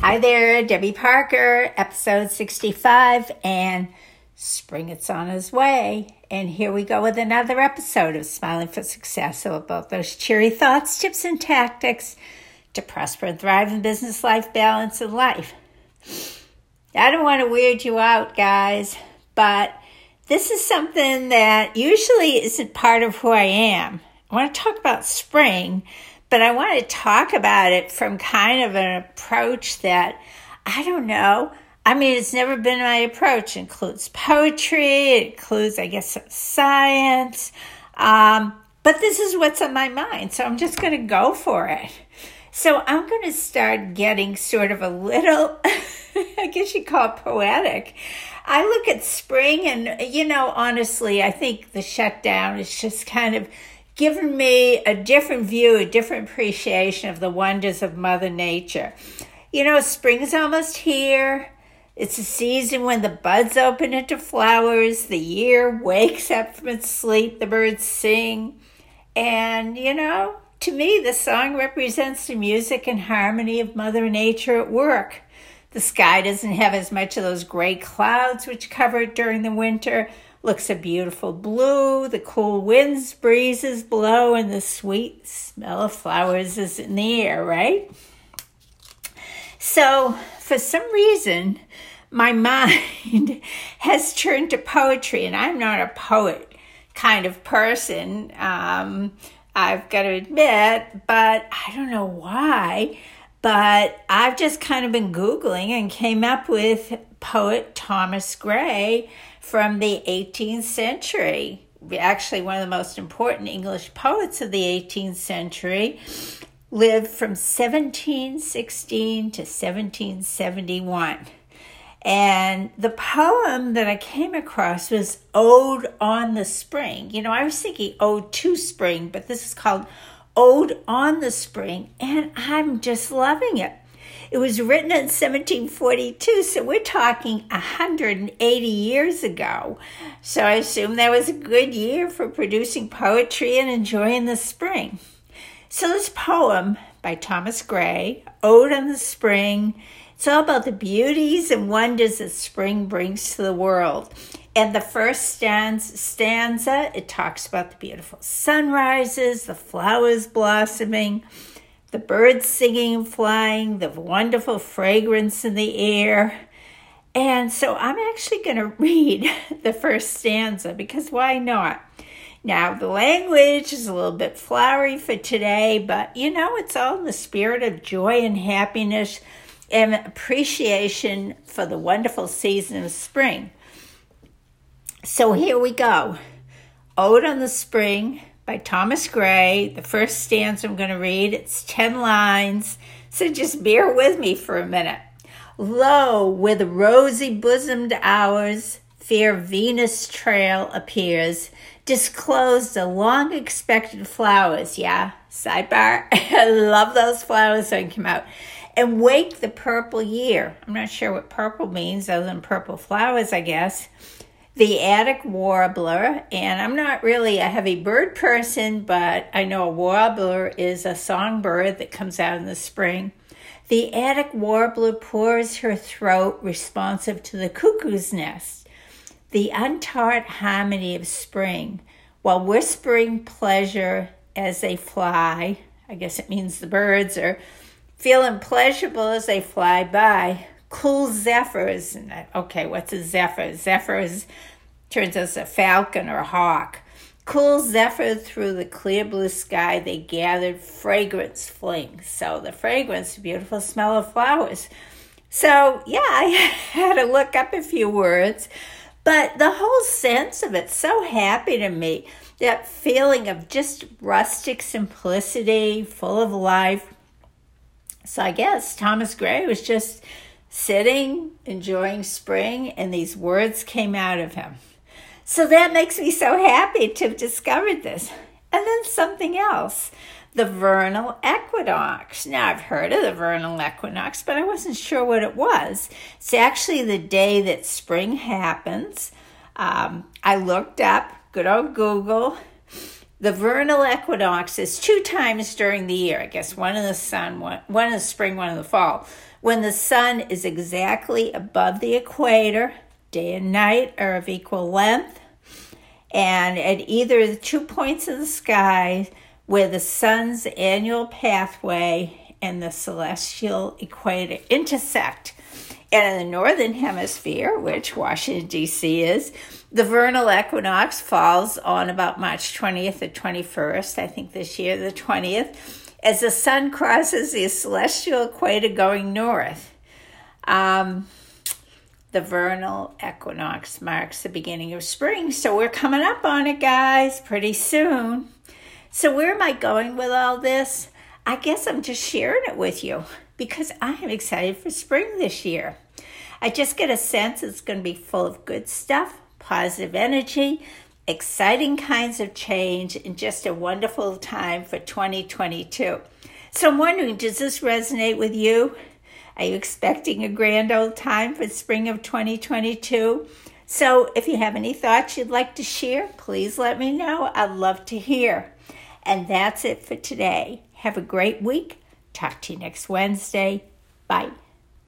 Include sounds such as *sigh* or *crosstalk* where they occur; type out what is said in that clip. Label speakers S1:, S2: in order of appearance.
S1: Hi there, Debbie Parker, episode 65, and spring it's on its way. And here we go with another episode of Smiling for Success, all about those cheery thoughts, tips, and tactics to prosper and thrive in business life, balance, and life. I don't want to weird you out, guys, but this is something that usually isn't part of who I am. I want to talk about spring, but I want to talk about it from kind of an approach that I don't know. I mean, it's never been my approach. It includes poetry, it includes, I guess, science. Um, but this is what's on my mind, so I'm just going to go for it. So I'm going to start getting sort of a little, *laughs* I guess you call it poetic. I look at spring, and, you know, honestly, I think the shutdown is just kind of given me a different view, a different appreciation of the wonders of Mother Nature. You know, spring's almost here. It's a season when the buds open into flowers, the year wakes up from its sleep, the birds sing. And, you know, to me, the song represents the music and harmony of Mother Nature at work. The sky doesn't have as much of those gray clouds which cover it during the winter looks a beautiful blue. The cool winds, breezes blow, and the sweet smell of flowers is in the air, right? So, for some reason, my *laughs* mind has turned to poetry, and I'm not a poet kind of person. Um, I've got to admit, but I don't know why. But I've just kind of been Googling and came up with poet Thomas Gray from the 18th century. Actually, one of the most important English poets of the 18th century lived from 1716 to 1771. And the poem that I came across was Ode on the Spring. You know, I was thinking oh, Ode to Spring, but this is called Ode on the Spring, and I'm just loving it. It was written in 1742, so we're talking 180 years ago. So I assume that was a good year for producing poetry and enjoying the spring. So this poem by Thomas Gray, Ode on the Spring, it's all about the beauties and wonders that spring brings to the world. And the first stanza, it talks about the beautiful sunrises, the flowers blossoming, the birds singing and flying, the wonderful fragrance in the air. And so I'm actually going *laughs* to read the first stanza because why not? Now, the language is a little bit flowery for today, but you know, it's all in the spirit of joy and happiness and appreciation for the wonderful season of spring. So here we go Ode on the Spring by Thomas Gray. The first stanza I'm going to read, it's 10 lines, so just bear with me for a minute. Lo, with rosy bosomed hours, fair Venus trail appears, disclosed the long expected flowers. Yeah, sidebar. *laughs* I love those flowers that come out. And wake the purple year. I'm not sure what purple means other than purple flowers, I guess the Attic warbler, and I'm not really a heavy bird person, but I know a warbler is a songbird that comes out in the spring. The Attic warbler pours her throat responsive to the cuckoo's nest, the untaught harmony of spring, while whispering pleasure as they fly. I guess it means the birds are feeling pleasurable as they fly by cool zephyrs. Okay, what's a zephyr? Zephyrs turns us a falcon or a hawk. Cool zephyr through the clear blue sky, they gathered fragrance flings. So the fragrance, beautiful smell of flowers. So yeah, I *laughs* had to look up a few words, but the whole sense of it so happy to me. That feeling of just rustic simplicity, full of life. So I guess Thomas Gray was just sitting, enjoying spring, and these words came out of him. So that makes me so happy to have discovered this. And then something else the vernal equinox. Now, I've heard of the vernal equinox, but I wasn't sure what it was. It's actually the day that spring happens. Um, I looked up, good old Google. The vernal equinox is two times during the year. I guess one in the sun, one, one in the spring, one in the fall. When the sun is exactly above the equator, day and night are of equal length, and at either the two points of the sky where the sun's annual pathway and the celestial equator intersect. And in the northern hemisphere, which Washington, D.C. is, the vernal equinox falls on about March 20th or 21st, I think this year, the 20th, as the sun crosses the celestial equator going north. Um, the vernal equinox marks the beginning of spring, so we're coming up on it, guys, pretty soon. So, where am I going with all this? I guess I'm just sharing it with you because I am excited for spring this year. I just get a sense it's going to be full of good stuff, positive energy, exciting kinds of change, and just a wonderful time for 2022. So I'm wondering, does this resonate with you? Are you expecting a grand old time for spring of 2022? So if you have any thoughts you'd like to share, please let me know. I'd love to hear. And that's it for today. Have a great week. Talk to you next Wednesday. Bye.